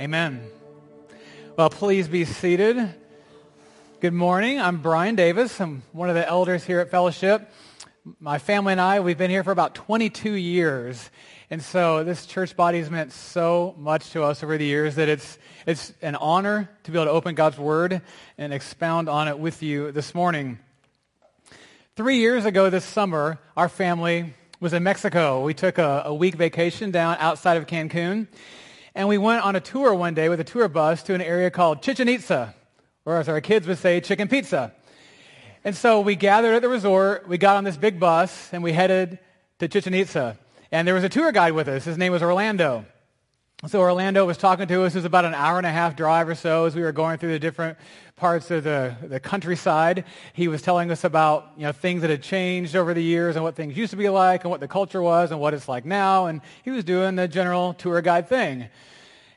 Amen. Well, please be seated. Good morning. I'm Brian Davis. I'm one of the elders here at Fellowship. My family and I, we've been here for about 22 years. And so this church body has meant so much to us over the years that it's, it's an honor to be able to open God's Word and expound on it with you this morning. Three years ago this summer, our family was in Mexico. We took a, a week vacation down outside of Cancun. And we went on a tour one day with a tour bus to an area called Chichen Itza, or as our kids would say, chicken pizza. And so we gathered at the resort, we got on this big bus, and we headed to Chichen Itza. And there was a tour guide with us. His name was Orlando. So Orlando was talking to us. It was about an hour and a half drive or so as we were going through the different parts of the, the countryside. He was telling us about you know, things that had changed over the years and what things used to be like and what the culture was and what it's like now. And he was doing the general tour guide thing.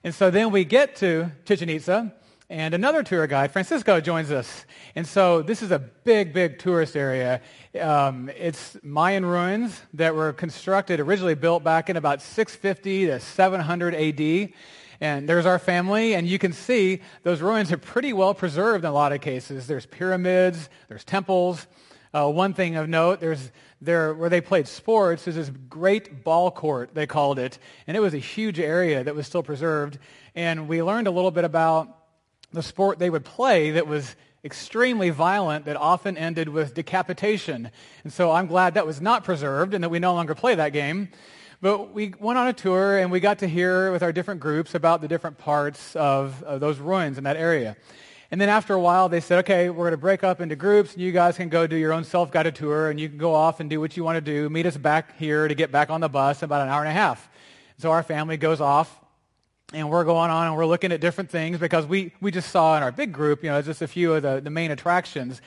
And so then we get to Chichen Itza, and another tour guide, Francisco, joins us. And so this is a big, big tourist area. Um, it's Mayan ruins that were constructed, originally built back in about 650 to 700 AD. And there's our family, and you can see those ruins are pretty well preserved in a lot of cases. There's pyramids, there's temples. Uh, one thing of note, there's there where they played sports There's this great ball court, they called it, and it was a huge area that was still preserved. And we learned a little bit about the sport they would play that was extremely violent that often ended with decapitation. And so I'm glad that was not preserved and that we no longer play that game. But we went on a tour and we got to hear with our different groups about the different parts of, of those ruins in that area. And then after a while, they said, okay, we're going to break up into groups, and you guys can go do your own self-guided tour, and you can go off and do what you want to do. Meet us back here to get back on the bus in about an hour and a half. So our family goes off and we're going on and we're looking at different things because we, we just saw in our big group, you know, just a few of the, the main attractions.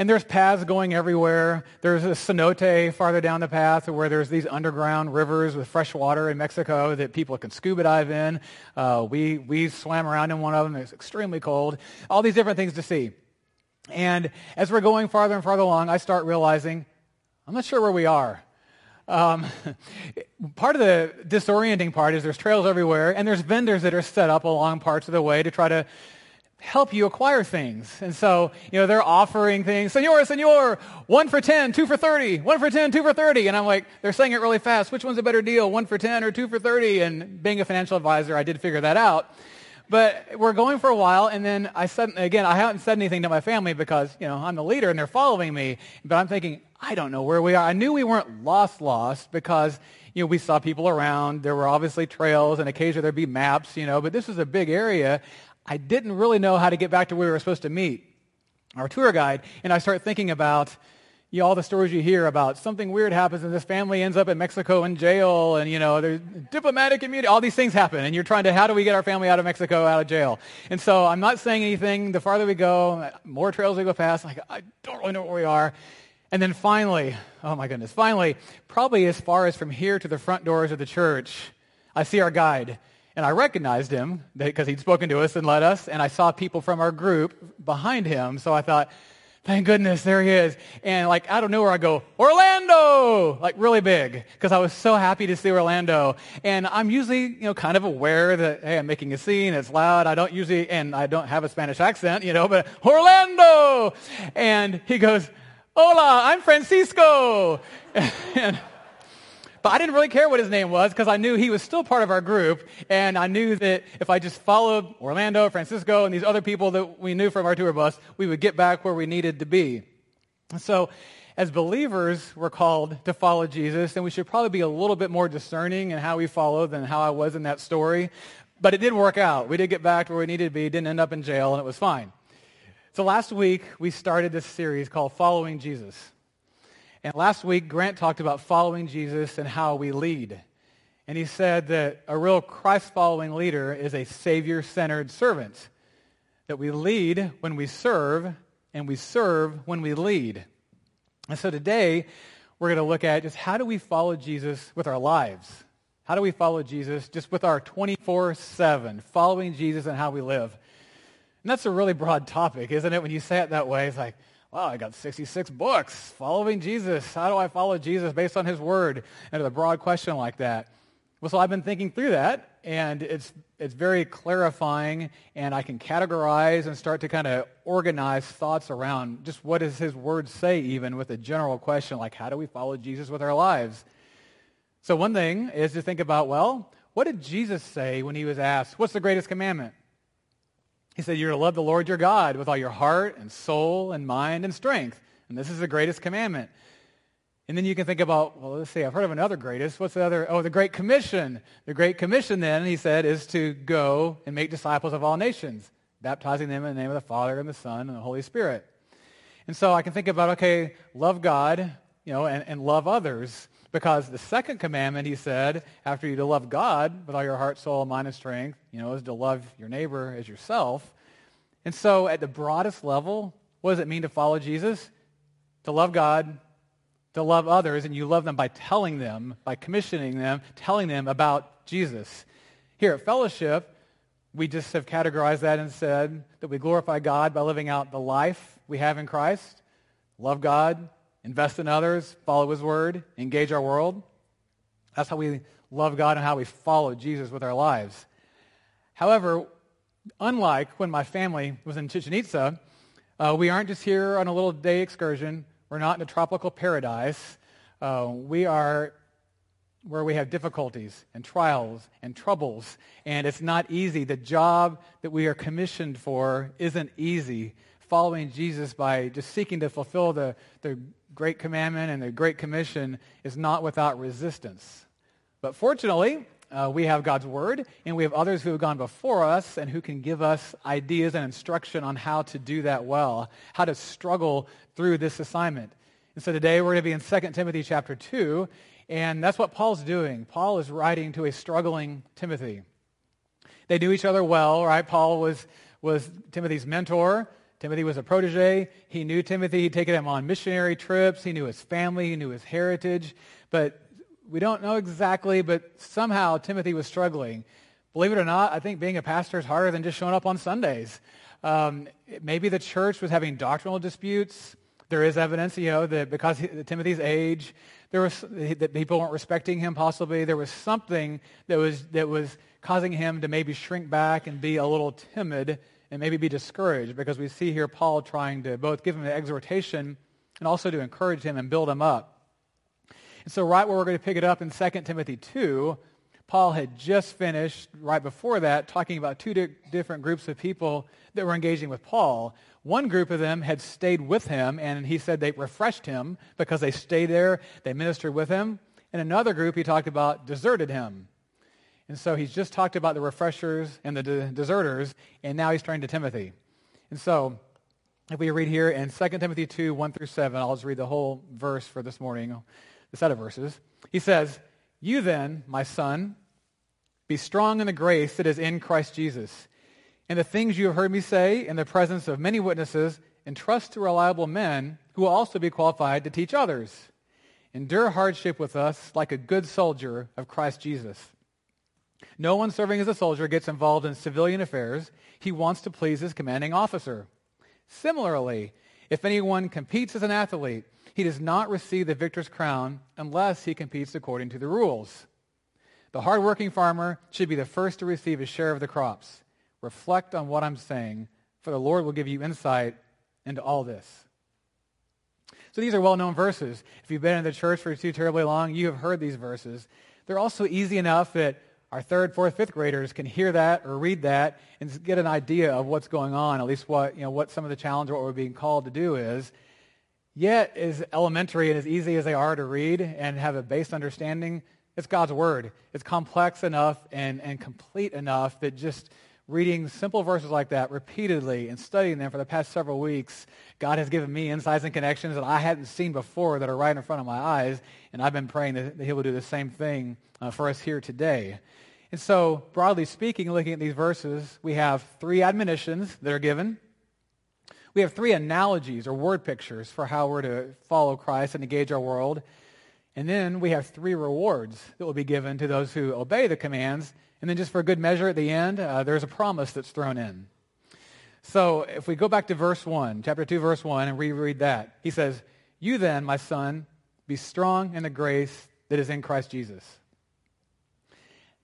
And there's paths going everywhere. There's a cenote farther down the path where there's these underground rivers with fresh water in Mexico that people can scuba dive in. Uh, we, we swam around in one of them. It's extremely cold. All these different things to see. And as we're going farther and farther along, I start realizing I'm not sure where we are. Um, part of the disorienting part is there's trails everywhere, and there's vendors that are set up along parts of the way to try to help you acquire things. And so, you know, they're offering things, senor, senor, one for 10, two for 30, one for 10, two for 30. And I'm like, they're saying it really fast. Which one's a better deal, one for 10 or two for 30? And being a financial advisor, I did figure that out. But we're going for a while, and then I said, again, I haven't said anything to my family because, you know, I'm the leader and they're following me. But I'm thinking, I don't know where we are. I knew we weren't lost, lost because, you know, we saw people around. There were obviously trails and occasionally there'd be maps, you know, but this was a big area. I didn't really know how to get back to where we were supposed to meet our tour guide. And I start thinking about, you know, all the stories you hear about something weird happens and this family ends up in Mexico in jail and, you know, there's diplomatic immunity. All these things happen. And you're trying to, how do we get our family out of Mexico, out of jail? And so I'm not saying anything. The farther we go, more trails we go past. Like, I don't really know where we are. And then finally, oh my goodness, finally, probably as far as from here to the front doors of the church, I see our guide. And I recognized him because he'd spoken to us and led us. And I saw people from our group behind him. So I thought, Thank goodness, there he is. And like out of nowhere, I go, Orlando! Like really big, because I was so happy to see Orlando. And I'm usually, you know, kind of aware that, hey, I'm making a scene, it's loud. I don't usually, and I don't have a Spanish accent, you know, but Orlando! And he goes, Hola, I'm Francisco! and, but I didn't really care what his name was because I knew he was still part of our group. And I knew that if I just followed Orlando, Francisco, and these other people that we knew from our tour bus, we would get back where we needed to be. So as believers, we're called to follow Jesus, and we should probably be a little bit more discerning in how we follow than how I was in that story. But it did work out. We did get back to where we needed to be, didn't end up in jail, and it was fine. So last week, we started this series called Following Jesus. And last week, Grant talked about following Jesus and how we lead. And he said that a real Christ-following leader is a Savior-centered servant. That we lead when we serve, and we serve when we lead. And so today, we're going to look at just how do we follow Jesus with our lives? How do we follow Jesus just with our 24-7, following Jesus and how we live? And that's a really broad topic, isn't it? When you say it that way, it's like, wow, I got 66 books following Jesus. How do I follow Jesus based on his word? And a broad question like that. Well, so I've been thinking through that, and it's, it's very clarifying, and I can categorize and start to kind of organize thoughts around just what does his word say even with a general question like how do we follow Jesus with our lives? So one thing is to think about, well, what did Jesus say when he was asked, what's the greatest commandment? He said, you're to love the Lord your God with all your heart and soul and mind and strength. And this is the greatest commandment. And then you can think about, well, let's see, I've heard of another greatest. What's the other? Oh, the Great Commission. The Great Commission, then, he said, is to go and make disciples of all nations, baptizing them in the name of the Father and the Son and the Holy Spirit. And so I can think about, okay, love God, you know, and, and love others. Because the second commandment, he said, after you to love God with all your heart, soul, mind, and strength, you know, is to love your neighbor as yourself. And so at the broadest level, what does it mean to follow Jesus? To love God, to love others, and you love them by telling them, by commissioning them, telling them about Jesus. Here at Fellowship, we just have categorized that and said that we glorify God by living out the life we have in Christ, love God, invest in others, follow his word, engage our world. That's how we love God and how we follow Jesus with our lives. However, unlike when my family was in Chichen Itza, uh, we aren't just here on a little day excursion. We're not in a tropical paradise. Uh, we are where we have difficulties and trials and troubles, and it's not easy. The job that we are commissioned for isn't easy. Following Jesus by just seeking to fulfill the, the great commandment and the great commission is not without resistance. But fortunately, uh, we have God's Word, and we have others who have gone before us and who can give us ideas and instruction on how to do that well, how to struggle through this assignment. And so today we're going to be in 2 Timothy chapter 2, and that's what Paul's doing. Paul is writing to a struggling Timothy. They knew each other well, right? Paul was, was Timothy's mentor. Timothy was a protege. He knew Timothy. He'd taken him on missionary trips. He knew his family. He knew his heritage. But we don't know exactly, but somehow Timothy was struggling. Believe it or not, I think being a pastor is harder than just showing up on Sundays. Um, maybe the church was having doctrinal disputes. There is evidence, you know, that because he, Timothy's age, there was that people weren't respecting him. Possibly there was something that was that was causing him to maybe shrink back and be a little timid and maybe be discouraged. Because we see here Paul trying to both give him an exhortation and also to encourage him and build him up. And so right where we're going to pick it up in 2 Timothy 2, Paul had just finished, right before that, talking about two di- different groups of people that were engaging with Paul. One group of them had stayed with him, and he said they refreshed him because they stayed there, they ministered with him. And another group he talked about deserted him. And so he's just talked about the refreshers and the de- deserters, and now he's turning to Timothy. And so if we read here in 2 Timothy 2, 1 through 7, I'll just read the whole verse for this morning the set of verses. He says, You then, my son, be strong in the grace that is in Christ Jesus. And the things you have heard me say in the presence of many witnesses, entrust to reliable men who will also be qualified to teach others. Endure hardship with us like a good soldier of Christ Jesus. No one serving as a soldier gets involved in civilian affairs. He wants to please his commanding officer. Similarly, if anyone competes as an athlete, he does not receive the victor's crown unless he competes according to the rules. The hardworking farmer should be the first to receive his share of the crops. Reflect on what I'm saying, for the Lord will give you insight into all this. So these are well-known verses. If you've been in the church for too terribly long, you have heard these verses. They're also easy enough that our third, fourth, fifth graders can hear that or read that and get an idea of what's going on, at least what, you know, what some of the challenge or what we're being called to do is. Yet, as elementary and as easy as they are to read and have a base understanding, it's God's Word. It's complex enough and, and complete enough that just reading simple verses like that repeatedly and studying them for the past several weeks, God has given me insights and connections that I hadn't seen before that are right in front of my eyes. And I've been praying that He will do the same thing uh, for us here today. And so, broadly speaking, looking at these verses, we have three admonitions that are given we have three analogies or word pictures for how we're to follow Christ and engage our world. And then we have three rewards that will be given to those who obey the commands. And then just for a good measure at the end, uh, there's a promise that's thrown in. So if we go back to verse 1, chapter 2, verse 1, and reread that, he says, You then, my son, be strong in the grace that is in Christ Jesus.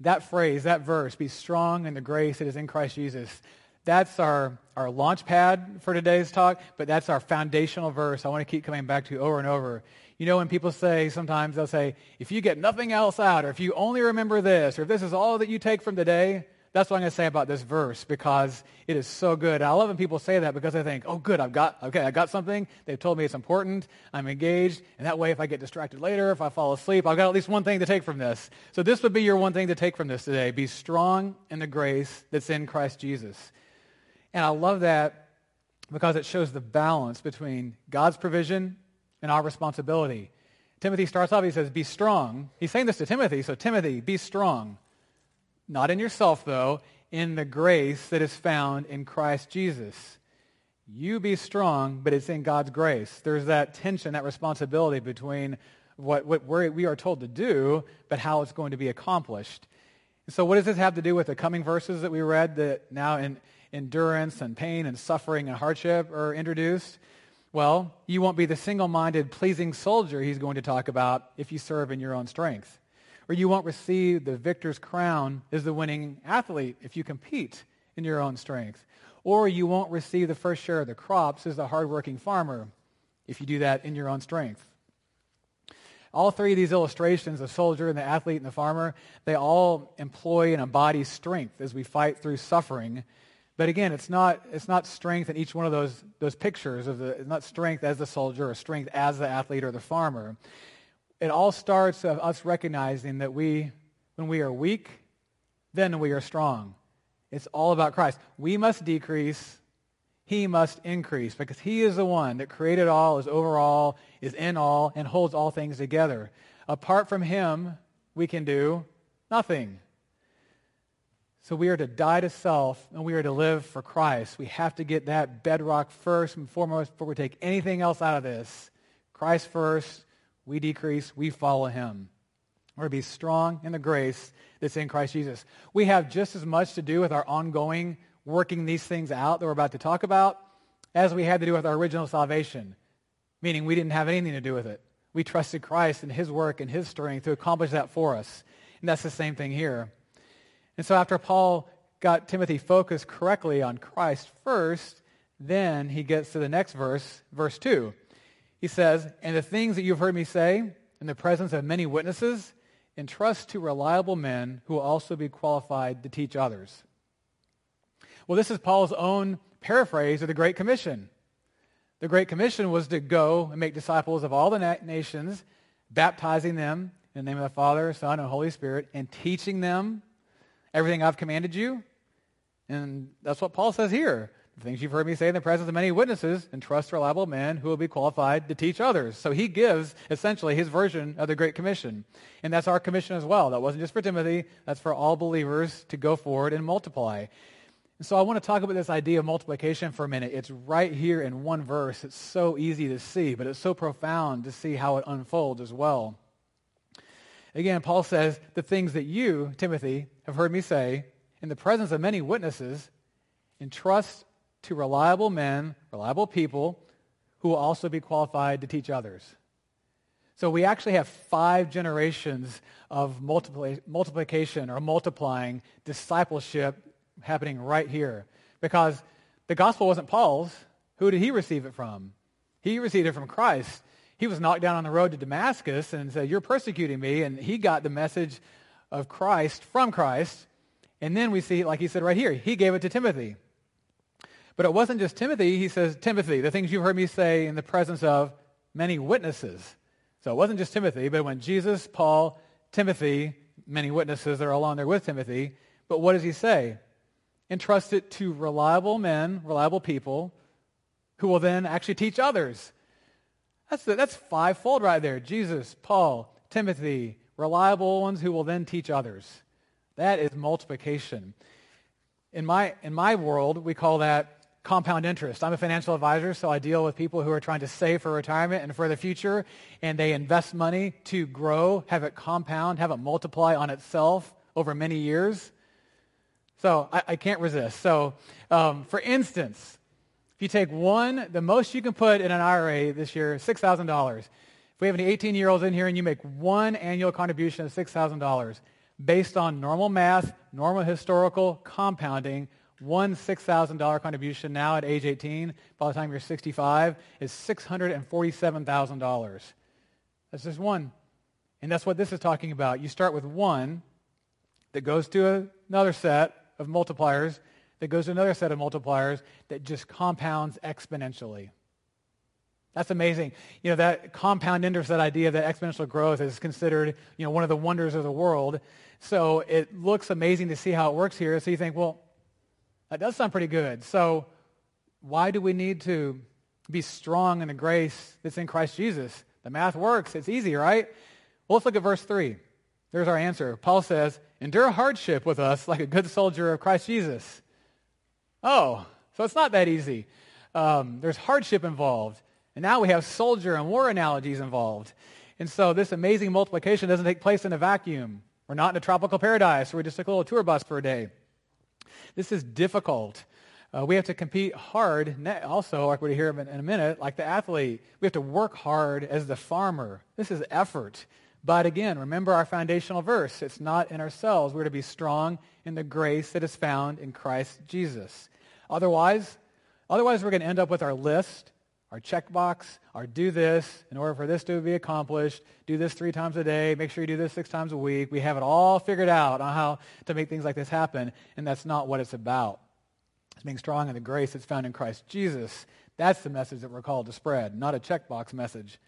that phrase, that verse, be strong in the grace that is in Christ Jesus, that's our, our launch pad for today's talk, but that's our foundational verse I want to keep coming back to over and over. You know, when people say, sometimes they'll say, if you get nothing else out, or if you only remember this, or if this is all that you take from today, that's what I'm going to say about this verse because it is so good. I love when people say that because I think, oh, good, I've got, okay, I got something. They've told me it's important. I'm engaged. And that way, if I get distracted later, if I fall asleep, I've got at least one thing to take from this. So this would be your one thing to take from this today. Be strong in the grace that's in Christ Jesus. And I love that because it shows the balance between God's provision and our responsibility. Timothy starts off, he says, be strong. He's saying this to Timothy, so Timothy, be strong. Not in yourself, though, in the grace that is found in Christ Jesus. You be strong, but it's in God's grace. There's that tension, that responsibility between what, what we are told to do, but how it's going to be accomplished. So what does this have to do with the coming verses that we read that now in endurance and pain and suffering and hardship are introduced? Well, you won't be the single-minded, pleasing soldier he's going to talk about if you serve in your own strength or you won't receive the victor's crown as the winning athlete if you compete in your own strength. Or you won't receive the first share of the crops as the hardworking farmer if you do that in your own strength. All three of these illustrations, the soldier and the athlete and the farmer, they all employ and embody strength as we fight through suffering. But again, it's not, it's not strength in each one of those, those pictures of the, it's not strength as the soldier or strength as the athlete or the farmer it all starts of us recognizing that we, when we are weak, then we are strong. It's all about Christ. We must decrease. He must increase because he is the one that created all, is over all, is in all, and holds all things together. Apart from him, we can do nothing. So we are to die to self and we are to live for Christ. We have to get that bedrock first and foremost before we take anything else out of this. Christ first, we decrease, we follow him. We're to be strong in the grace that's in Christ Jesus. We have just as much to do with our ongoing working these things out that we're about to talk about as we had to do with our original salvation, meaning we didn't have anything to do with it. We trusted Christ and his work and his strength to accomplish that for us. And that's the same thing here. And so after Paul got Timothy focused correctly on Christ first, then he gets to the next verse, verse 2. He says, And the things that you've heard me say in the presence of many witnesses, entrust to reliable men who will also be qualified to teach others. Well, this is Paul's own paraphrase of the Great Commission. The Great Commission was to go and make disciples of all the na- nations, baptizing them in the name of the Father, Son, and Holy Spirit, and teaching them everything I've commanded you. And that's what Paul says here. The things you've heard me say in the presence of many witnesses, and trust reliable men who will be qualified to teach others. So he gives essentially his version of the Great Commission. And that's our commission as well. That wasn't just for Timothy, that's for all believers to go forward and multiply. And so I want to talk about this idea of multiplication for a minute. It's right here in one verse. It's so easy to see, but it's so profound to see how it unfolds as well. Again, Paul says, the things that you, Timothy, have heard me say in the presence of many witnesses, entrust to reliable men, reliable people, who will also be qualified to teach others. So we actually have five generations of multipli- multiplication or multiplying discipleship happening right here. Because the gospel wasn't Paul's. Who did he receive it from? He received it from Christ. He was knocked down on the road to Damascus and said, You're persecuting me. And he got the message of Christ from Christ. And then we see, like he said right here, he gave it to Timothy. But it wasn't just Timothy. He says, Timothy, the things you've heard me say in the presence of many witnesses. So it wasn't just Timothy, but when Jesus, Paul, Timothy, many witnesses are along there with Timothy, but what does he say? Entrust it to reliable men, reliable people, who will then actually teach others. That's, the, that's fivefold right there. Jesus, Paul, Timothy, reliable ones who will then teach others. That is multiplication. In my, in my world, we call that compound interest. I'm a financial advisor, so I deal with people who are trying to save for retirement and for the future, and they invest money to grow, have it compound, have it multiply on itself over many years. So I, I can't resist. So, um, for instance, if you take one, the most you can put in an IRA this year, is $6,000. If we have any 18-year-olds in here and you make one annual contribution of $6,000, based on normal math, normal historical compounding, one $6,000 contribution now at age 18, by the time you're 65, is $647,000. That's just one. And that's what this is talking about. You start with one that goes to another set of multipliers, that goes to another set of multipliers that just compounds exponentially. That's amazing. You know, that compound interest, that idea that exponential growth is considered, you know, one of the wonders of the world. So it looks amazing to see how it works here. So you think, well, that does sound pretty good. So why do we need to be strong in the grace that's in Christ Jesus? The math works. It's easy, right? Well, let's look at verse 3. There's our answer. Paul says, endure hardship with us like a good soldier of Christ Jesus. Oh, so it's not that easy. Um, there's hardship involved. And now we have soldier and war analogies involved. And so this amazing multiplication doesn't take place in a vacuum. We're not in a tropical paradise where we just took a little tour bus for a day. This is difficult. Uh, we have to compete hard, also, like we're going to hear in a minute, like the athlete. We have to work hard as the farmer. This is effort. But again, remember our foundational verse. It's not in ourselves. We're to be strong in the grace that is found in Christ Jesus. Otherwise, otherwise we're going to end up with our list our checkbox, our do this in order for this to be accomplished, do this three times a day, make sure you do this six times a week. We have it all figured out on how to make things like this happen, and that's not what it's about. It's being strong in the grace that's found in Christ Jesus. That's the message that we're called to spread, not a checkbox message.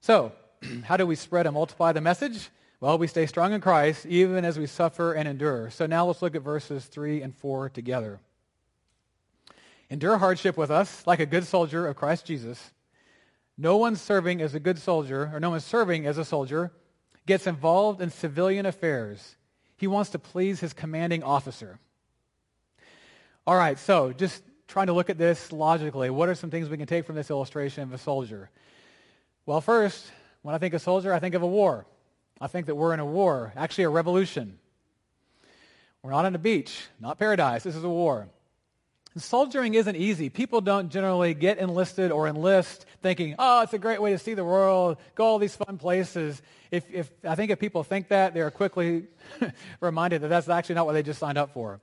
So, how do we spread and multiply the message? Well, we stay strong in Christ even as we suffer and endure. So now let's look at verses 3 and 4 together. Endure hardship with us like a good soldier of Christ Jesus. No one serving as a good soldier, or no one serving as a soldier, gets involved in civilian affairs. He wants to please his commanding officer. All right, so just trying to look at this logically. What are some things we can take from this illustration of a soldier? Well, first, when I think of a soldier, I think of a war. I think that we're in a war, actually a revolution. We're not on a beach, not paradise. This is a war. Soldiering isn't easy. People don't generally get enlisted or enlist thinking, oh, it's a great way to see the world, go all these fun places. If, if, I think if people think that, they're quickly reminded that that's actually not what they just signed up for.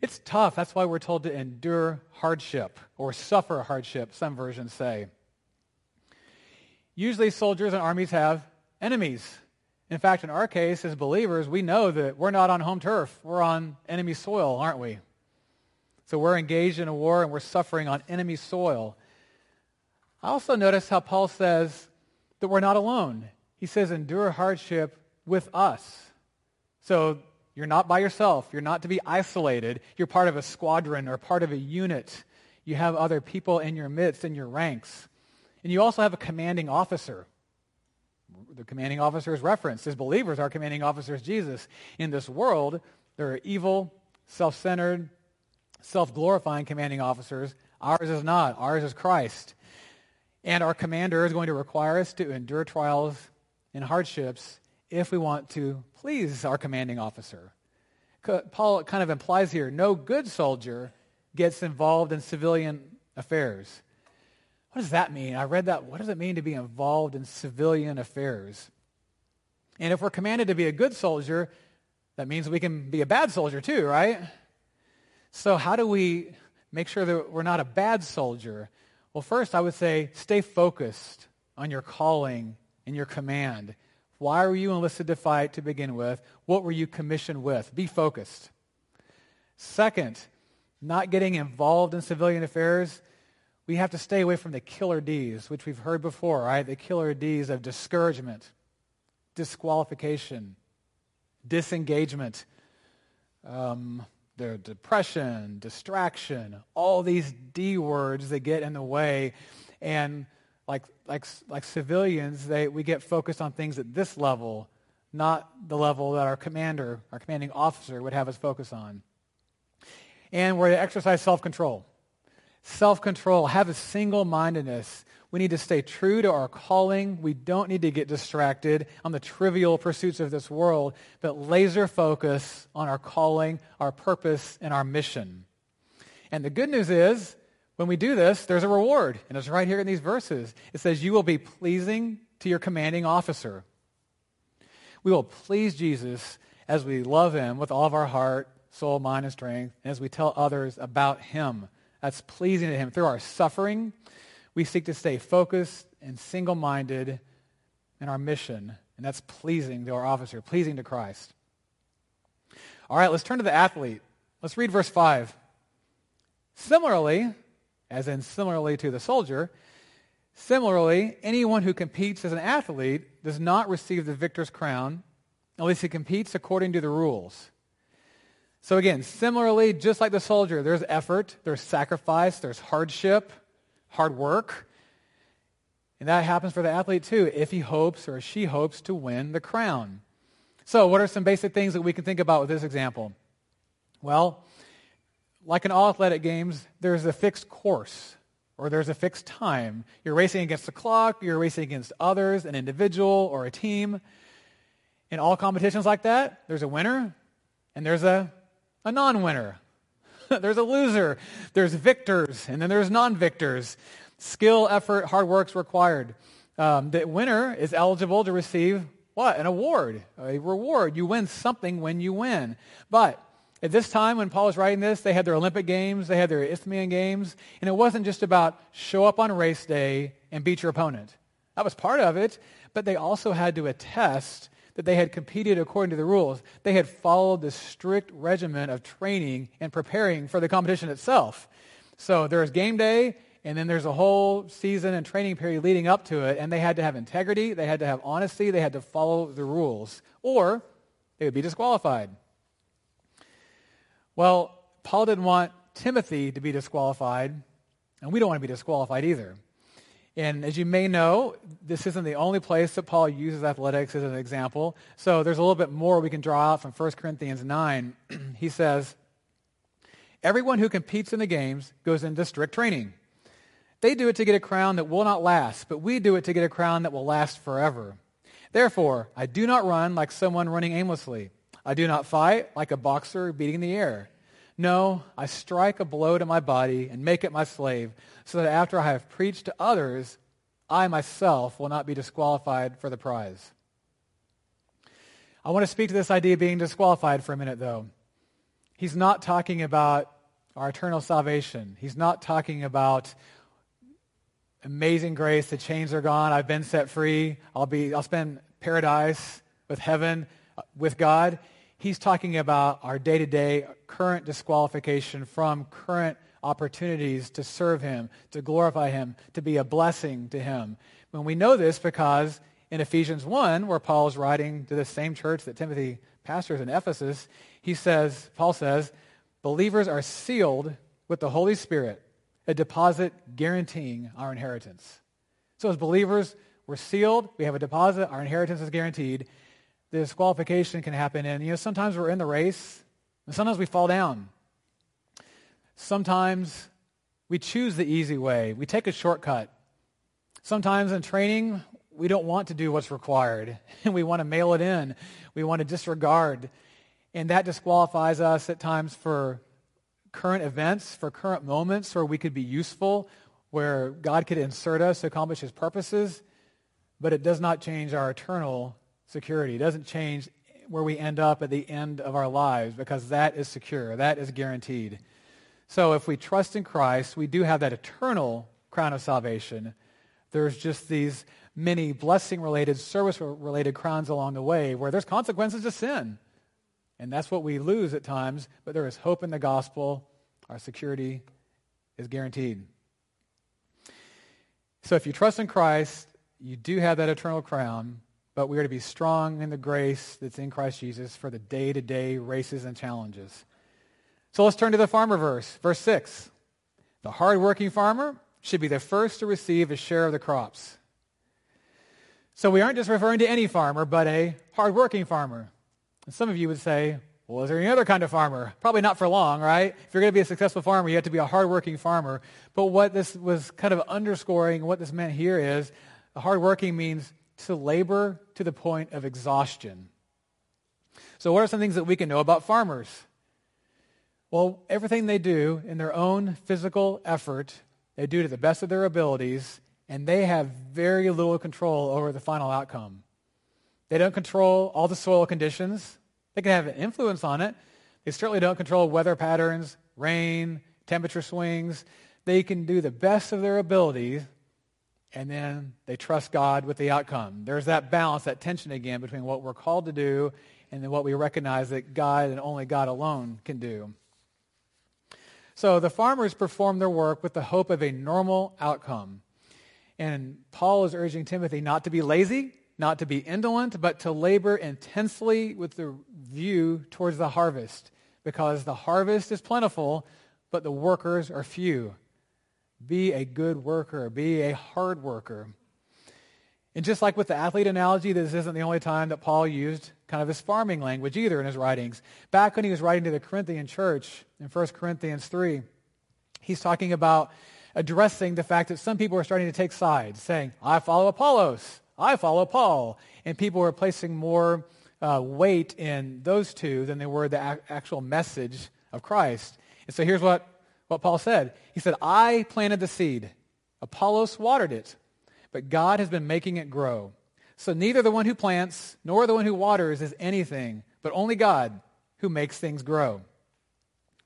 It's tough. That's why we're told to endure hardship or suffer hardship, some versions say. Usually soldiers and armies have enemies. In fact, in our case, as believers, we know that we're not on home turf. We're on enemy soil, aren't we? So we're engaged in a war and we're suffering on enemy soil. I also notice how Paul says that we're not alone. He says, endure hardship with us. So you're not by yourself. You're not to be isolated. You're part of a squadron or part of a unit. You have other people in your midst, in your ranks. And you also have a commanding officer. The commanding officer is referenced. As believers, our commanding officer is Jesus. In this world, there are evil, self-centered, self-glorifying commanding officers. Ours is not. Ours is Christ. And our commander is going to require us to endure trials and hardships if we want to please our commanding officer. Paul kind of implies here, no good soldier gets involved in civilian affairs. What does that mean? I read that. What does it mean to be involved in civilian affairs? And if we're commanded to be a good soldier, that means we can be a bad soldier too, right? So, how do we make sure that we're not a bad soldier? Well, first, I would say stay focused on your calling and your command. Why were you enlisted to fight to begin with? What were you commissioned with? Be focused. Second, not getting involved in civilian affairs. We have to stay away from the killer D's, which we've heard before, right? The killer D's of discouragement, disqualification, disengagement, um, the depression, distraction, all these D words that get in the way. And like, like, like civilians, they, we get focused on things at this level, not the level that our commander, our commanding officer would have us focus on. And we're to exercise self-control. Self-control, have a single-mindedness we need to stay true to our calling. We don't need to get distracted on the trivial pursuits of this world, but laser focus on our calling, our purpose, and our mission. And the good news is, when we do this, there's a reward. And it's right here in these verses. It says, You will be pleasing to your commanding officer. We will please Jesus as we love him with all of our heart, soul, mind, and strength, and as we tell others about him. That's pleasing to him. Through our suffering, we seek to stay focused and single-minded in our mission, and that's pleasing to our officer, pleasing to Christ. All right, let's turn to the athlete. Let's read verse 5. Similarly, as in similarly to the soldier, similarly, anyone who competes as an athlete does not receive the victor's crown unless he competes according to the rules. So again, similarly, just like the soldier, there's effort, there's sacrifice, there's hardship, hard work. And that happens for the athlete too, if he hopes or she hopes to win the crown. So, what are some basic things that we can think about with this example? Well, like in all athletic games, there's a fixed course or there's a fixed time. You're racing against the clock, you're racing against others, an individual or a team. In all competitions like that, there's a winner and there's a, a non winner. there's a loser, there's victors, and then there's non victors. Skill, effort, hard work's required. Um, the winner is eligible to receive what? An award, a reward. You win something when you win. But at this time, when Paul was writing this, they had their Olympic Games, they had their Isthmian Games, and it wasn't just about show up on race day and beat your opponent. That was part of it, but they also had to attest that they had competed according to the rules. They had followed the strict regimen of training and preparing for the competition itself. So there's game day, and then there's a whole season and training period leading up to it, and they had to have integrity, they had to have honesty, they had to follow the rules, or they would be disqualified. Well, Paul didn't want Timothy to be disqualified, and we don't want to be disqualified either. And as you may know, this isn't the only place that Paul uses athletics as an example. So there's a little bit more we can draw out from 1 Corinthians 9. he says, Everyone who competes in the games goes into strict training. They do it to get a crown that will not last, but we do it to get a crown that will last forever. Therefore, I do not run like someone running aimlessly. I do not fight like a boxer beating the air. No, I strike a blow to my body and make it my slave, so that after I have preached to others, I myself will not be disqualified for the prize. I want to speak to this idea of being disqualified for a minute, though. He's not talking about our eternal salvation. He's not talking about amazing grace, the chains are gone, I've been set free, I'll, be, I'll spend paradise with heaven, uh, with God. He's talking about our day to day current disqualification from current opportunities to serve Him, to glorify Him, to be a blessing to Him. When we know this because in Ephesians 1, where Paul is writing to the same church that Timothy pastors in Ephesus, he says, Paul says, believers are sealed with the Holy Spirit a deposit guaranteeing our inheritance. So as believers, we're sealed, we have a deposit, our inheritance is guaranteed. Disqualification can happen, and you know, sometimes we're in the race, and sometimes we fall down. Sometimes we choose the easy way. We take a shortcut. Sometimes in training, we don't want to do what's required. and we want to mail it in. We want to disregard. And that disqualifies us at times for current events, for current moments where we could be useful, where God could insert us to accomplish his purposes, but it does not change our eternal security. It doesn't change where we end up at the end of our lives because that is secure. That is guaranteed. So if we trust in Christ, we do have that eternal crown of salvation. There's just these many blessing-related, service-related crowns along the way where there's consequences to sin. And that's what we lose at times, but there is hope in the gospel. Our security is guaranteed. So if you trust in Christ, you do have that eternal crown, but we are to be strong in the grace that's in Christ Jesus for the day-to-day races and challenges. So let's turn to the farmer verse, verse 6. The hardworking farmer should be the first to receive a share of the crops. So we aren't just referring to any farmer, but a hardworking farmer. And some of you would say, well, is there any other kind of farmer? Probably not for long, right? If you're going to be a successful farmer, you have to be a hardworking farmer. But what this was kind of underscoring, what this meant here is, hardworking means to labor to the point of exhaustion. So what are some things that we can know about farmers? Well, everything they do in their own physical effort, they do to the best of their abilities, and they have very little control over the final outcome. They don't control all the soil conditions. They can have an influence on it. They certainly don't control weather patterns, rain, temperature swings. They can do the best of their abilities, and then they trust God with the outcome. There's that balance, that tension again between what we're called to do and then what we recognize that God and only God alone can do. So the farmers perform their work with the hope of a normal outcome. And Paul is urging Timothy not to be lazy, not to be indolent, but to labor intensely with the view towards the harvest, because the harvest is plentiful, but the workers are few. Be a good worker, be a hard worker. And just like with the athlete analogy, this isn't the only time that Paul used kind of his farming language either in his writings. Back when he was writing to the Corinthian church in 1 Corinthians 3, he's talking about addressing the fact that some people were starting to take sides, saying, I follow Apollos, I follow Paul. And people were placing more uh, weight in those two than they were the actual message of Christ. And so here's what, what Paul said. He said, I planted the seed. Apollos watered it but God has been making it grow. So neither the one who plants nor the one who waters is anything, but only God who makes things grow.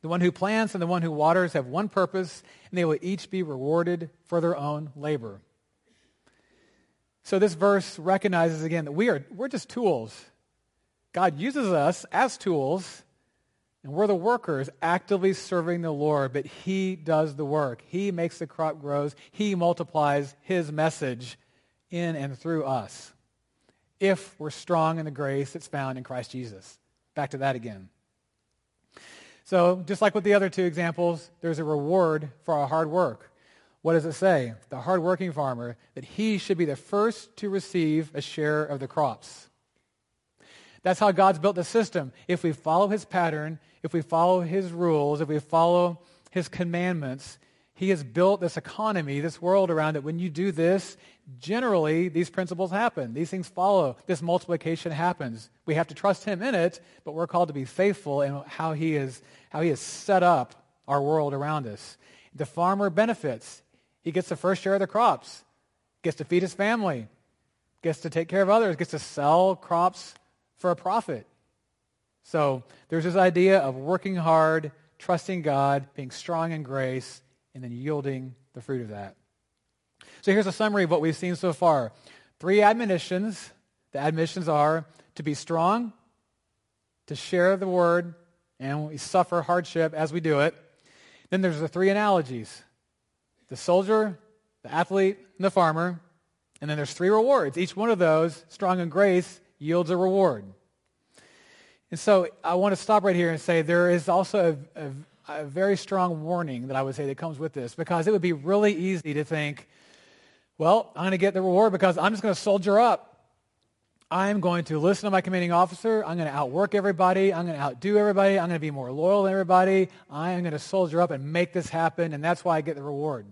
The one who plants and the one who waters have one purpose, and they will each be rewarded for their own labor. So this verse recognizes again that we are we're just tools. God uses us as tools, and we're the workers actively serving the Lord, but he does the work. He makes the crop grows. He multiplies his message in and through us if we're strong in the grace that's found in Christ Jesus. Back to that again. So, just like with the other two examples, there's a reward for our hard work. What does it say? The hardworking farmer, that he should be the first to receive a share of the crops. That's how God's built the system. If we follow his pattern, if we follow his rules, if we follow his commandments, he has built this economy, this world around it. When you do this, generally these principles happen. These things follow. This multiplication happens. We have to trust him in it, but we're called to be faithful in how he is how he has set up our world around us. The farmer benefits. He gets the first share of the crops, gets to feed his family, gets to take care of others, gets to sell crops for a profit. So there's this idea of working hard, trusting God, being strong in grace, and then yielding the fruit of that. So here's a summary of what we've seen so far. Three admonitions. The admonitions are to be strong, to share the word, and we suffer hardship as we do it. Then there's the three analogies. The soldier, the athlete, and the farmer. And then there's three rewards. Each one of those, strong in grace, yields a reward. And so I want to stop right here and say there is also a, a a very strong warning that I would say that comes with this because it would be really easy to think, well, I'm going to get the reward because I'm just going to soldier up. I'm going to listen to my commanding officer. I'm going to outwork everybody. I'm going to outdo everybody. I'm going to be more loyal than everybody. I am going to soldier up and make this happen, and that's why I get the reward.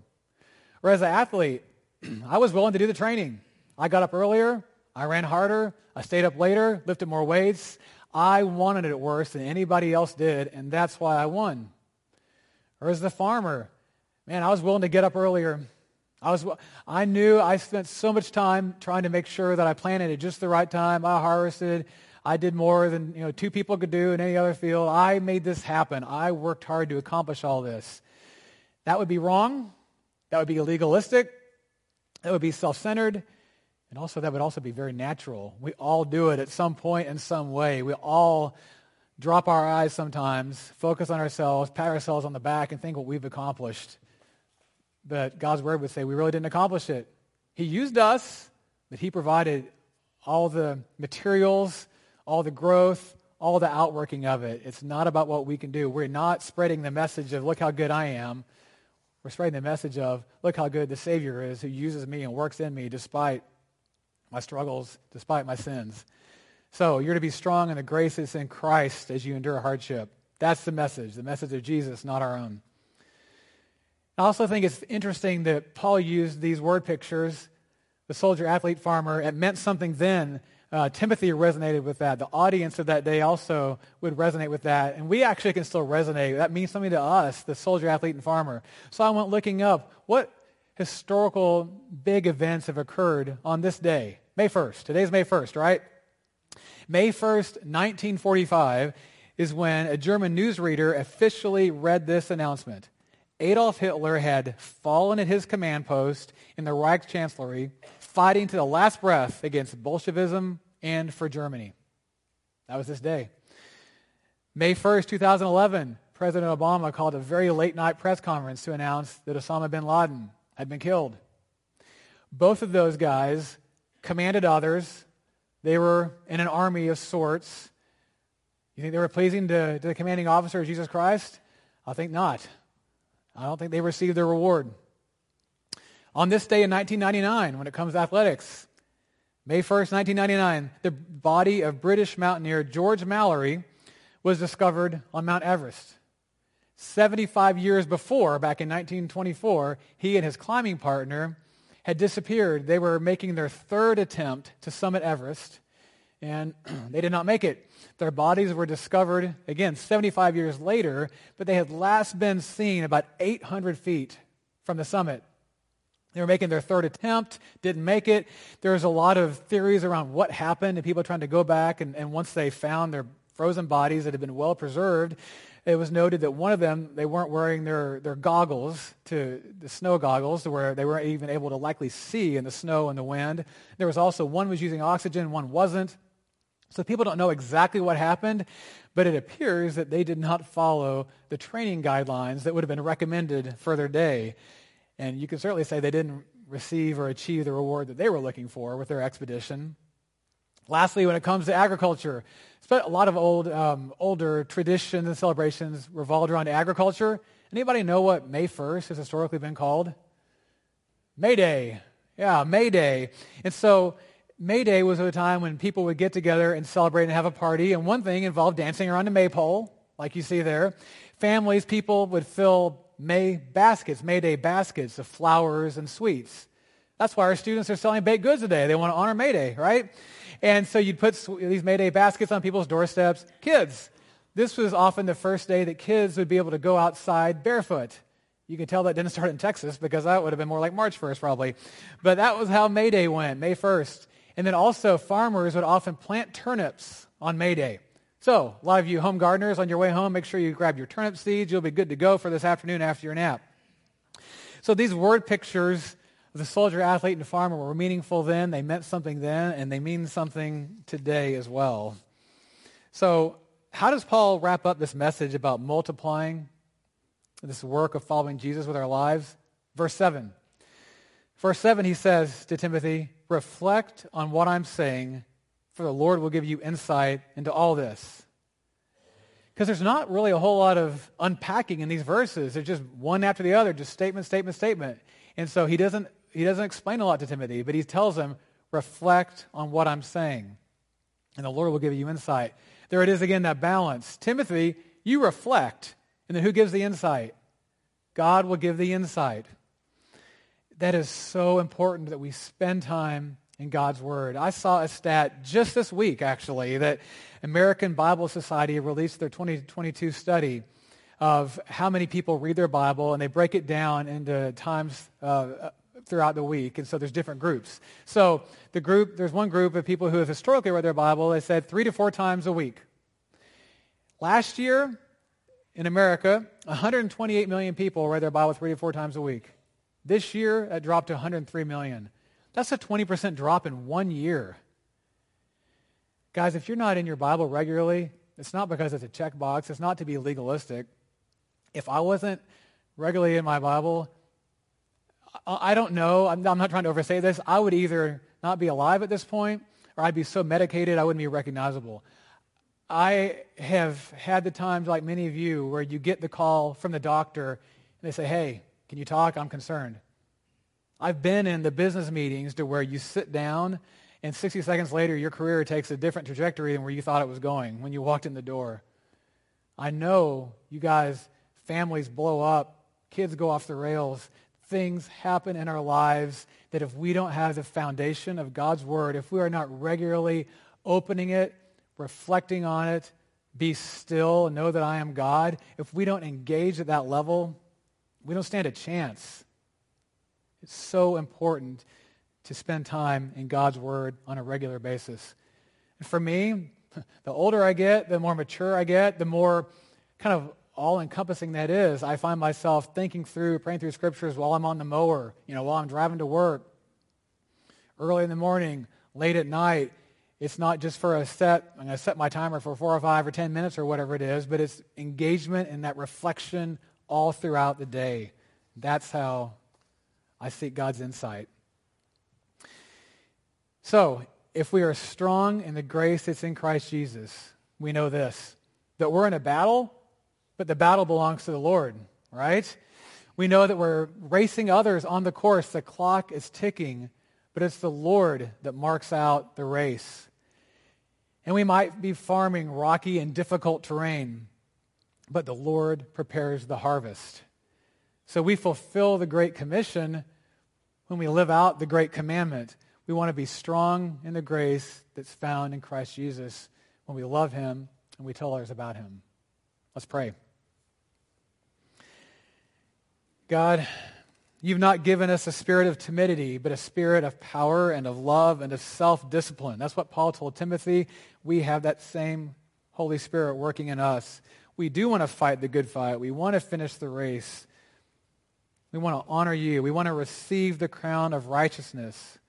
Whereas an athlete, I was willing to do the training. I got up earlier. I ran harder. I stayed up later, lifted more weights. I wanted it worse than anybody else did, and that's why I won. Or as the farmer, man, I was willing to get up earlier. I, was, I knew I spent so much time trying to make sure that I planted at just the right time. I harvested. I did more than you know two people could do in any other field. I made this happen. I worked hard to accomplish all this. That would be wrong. That would be legalistic. That would be self-centered. And also that would also be very natural. We all do it at some point in some way. We all drop our eyes sometimes, focus on ourselves, pat ourselves on the back, and think what we've accomplished. But God's word would say we really didn't accomplish it. He used us, but He provided all the materials, all the growth, all the outworking of it. It's not about what we can do. We're not spreading the message of, look how good I am. We're spreading the message of, look how good the Savior is who uses me and works in me despite my struggles, despite my sins. So you're to be strong in the graces in Christ as you endure hardship. That's the message, the message of Jesus, not our own. I also think it's interesting that Paul used these word pictures, the soldier, athlete, farmer. It meant something then. Uh, Timothy resonated with that. The audience of that day also would resonate with that. And we actually can still resonate. That means something to us, the soldier, athlete, and farmer. So I went looking up what historical big events have occurred on this day, May 1st. Today's May 1st, right? May 1st, 1945 is when a German newsreader officially read this announcement. Adolf Hitler had fallen at his command post in the Reich Chancellery, fighting to the last breath against Bolshevism and for Germany. That was this day. May 1st, 2011, President Obama called a very late night press conference to announce that Osama bin Laden had been killed. Both of those guys commanded others. They were in an army of sorts. You think they were pleasing to, to the commanding officer of Jesus Christ? I think not. I don't think they received their reward. On this day in 1999, when it comes to athletics, May 1st, 1999, the body of British mountaineer George Mallory was discovered on Mount Everest. 75 years before, back in 1924, he and his climbing partner had disappeared. They were making their third attempt to summit Everest, and they did not make it. Their bodies were discovered, again, 75 years later, but they had last been seen about 800 feet from the summit. They were making their third attempt, didn't make it. There's a lot of theories around what happened, and people trying to go back, and, and once they found their frozen bodies that had been well preserved, it was noted that one of them, they weren't wearing their, their goggles, to the snow goggles, where they weren't even able to likely see in the snow and the wind. There was also one was using oxygen, one wasn't. So people don't know exactly what happened, but it appears that they did not follow the training guidelines that would have been recommended for their day. And you can certainly say they didn't receive or achieve the reward that they were looking for with their expedition. Lastly, when it comes to agriculture, a lot of old, um, older traditions and celebrations revolved around agriculture. Anybody know what May 1st has historically been called? May Day. Yeah, May Day. And so May Day was a time when people would get together and celebrate and have a party. And one thing involved dancing around a maypole, like you see there. Families, people would fill May baskets, May Day baskets of flowers and sweets. That's why our students are selling baked goods today. They want to honor May Day, right? And so you'd put these May Day baskets on people's doorsteps. Kids, this was often the first day that kids would be able to go outside barefoot. You can tell that didn't start in Texas because that would have been more like March 1st probably. But that was how May Day went, May 1st. And then also farmers would often plant turnips on May Day. So a lot of you home gardeners on your way home, make sure you grab your turnip seeds. You'll be good to go for this afternoon after your nap. So these word pictures the soldier, athlete, and farmer were meaningful then. They meant something then, and they mean something today as well. So, how does Paul wrap up this message about multiplying this work of following Jesus with our lives? Verse 7. Verse 7, he says to Timothy, Reflect on what I'm saying, for the Lord will give you insight into all this. Because there's not really a whole lot of unpacking in these verses. They're just one after the other, just statement, statement, statement. And so he doesn't he doesn't explain a lot to Timothy, but he tells him, reflect on what I'm saying, and the Lord will give you insight. There it is again, that balance. Timothy, you reflect, and then who gives the insight? God will give the insight. That is so important that we spend time in God's Word. I saw a stat just this week, actually, that American Bible Society released their 2022 study of how many people read their Bible, and they break it down into times uh, throughout the week, and so there's different groups. So the group, there's one group of people who have historically read their Bible. They said three to four times a week. Last year in America, 128 million people read their Bible three to four times a week. This year, it dropped to 103 million. That's a 20% drop in one year. Guys, if you're not in your Bible regularly, it's not because it's a checkbox. It's not to be legalistic. If I wasn't regularly in my Bible, I don't know. I'm not trying to oversay this. I would either not be alive at this point or I'd be so medicated I wouldn't be recognizable. I have had the times, like many of you, where you get the call from the doctor and they say, hey, can you talk? I'm concerned. I've been in the business meetings to where you sit down and 60 seconds later your career takes a different trajectory than where you thought it was going when you walked in the door. I know you guys, families blow up, kids go off the rails things happen in our lives that if we don't have the foundation of God's Word, if we are not regularly opening it, reflecting on it, be still, know that I am God, if we don't engage at that level, we don't stand a chance. It's so important to spend time in God's Word on a regular basis. And for me, the older I get, the more mature I get, the more kind of all-encompassing that is. I find myself thinking through, praying through scriptures while I'm on the mower, you know, while I'm driving to work, early in the morning, late at night. It's not just for a set, I'm going to set my timer for four or five or ten minutes or whatever it is, but it's engagement and that reflection all throughout the day. That's how I seek God's insight. So, if we are strong in the grace that's in Christ Jesus, we know this that we're in a battle, but the battle belongs to the Lord, right? We know that we're racing others on the course. The clock is ticking, but it's the Lord that marks out the race. And we might be farming rocky and difficult terrain, but the Lord prepares the harvest. So we fulfill the Great Commission when we live out the Great Commandment. We want to be strong in the grace that's found in Christ Jesus when we love him and we tell others about him. Let's pray. God, you've not given us a spirit of timidity, but a spirit of power and of love and of self-discipline. That's what Paul told Timothy. We have that same Holy Spirit working in us. We do want to fight the good fight. We want to finish the race. We want to honor you. We want to receive the crown of righteousness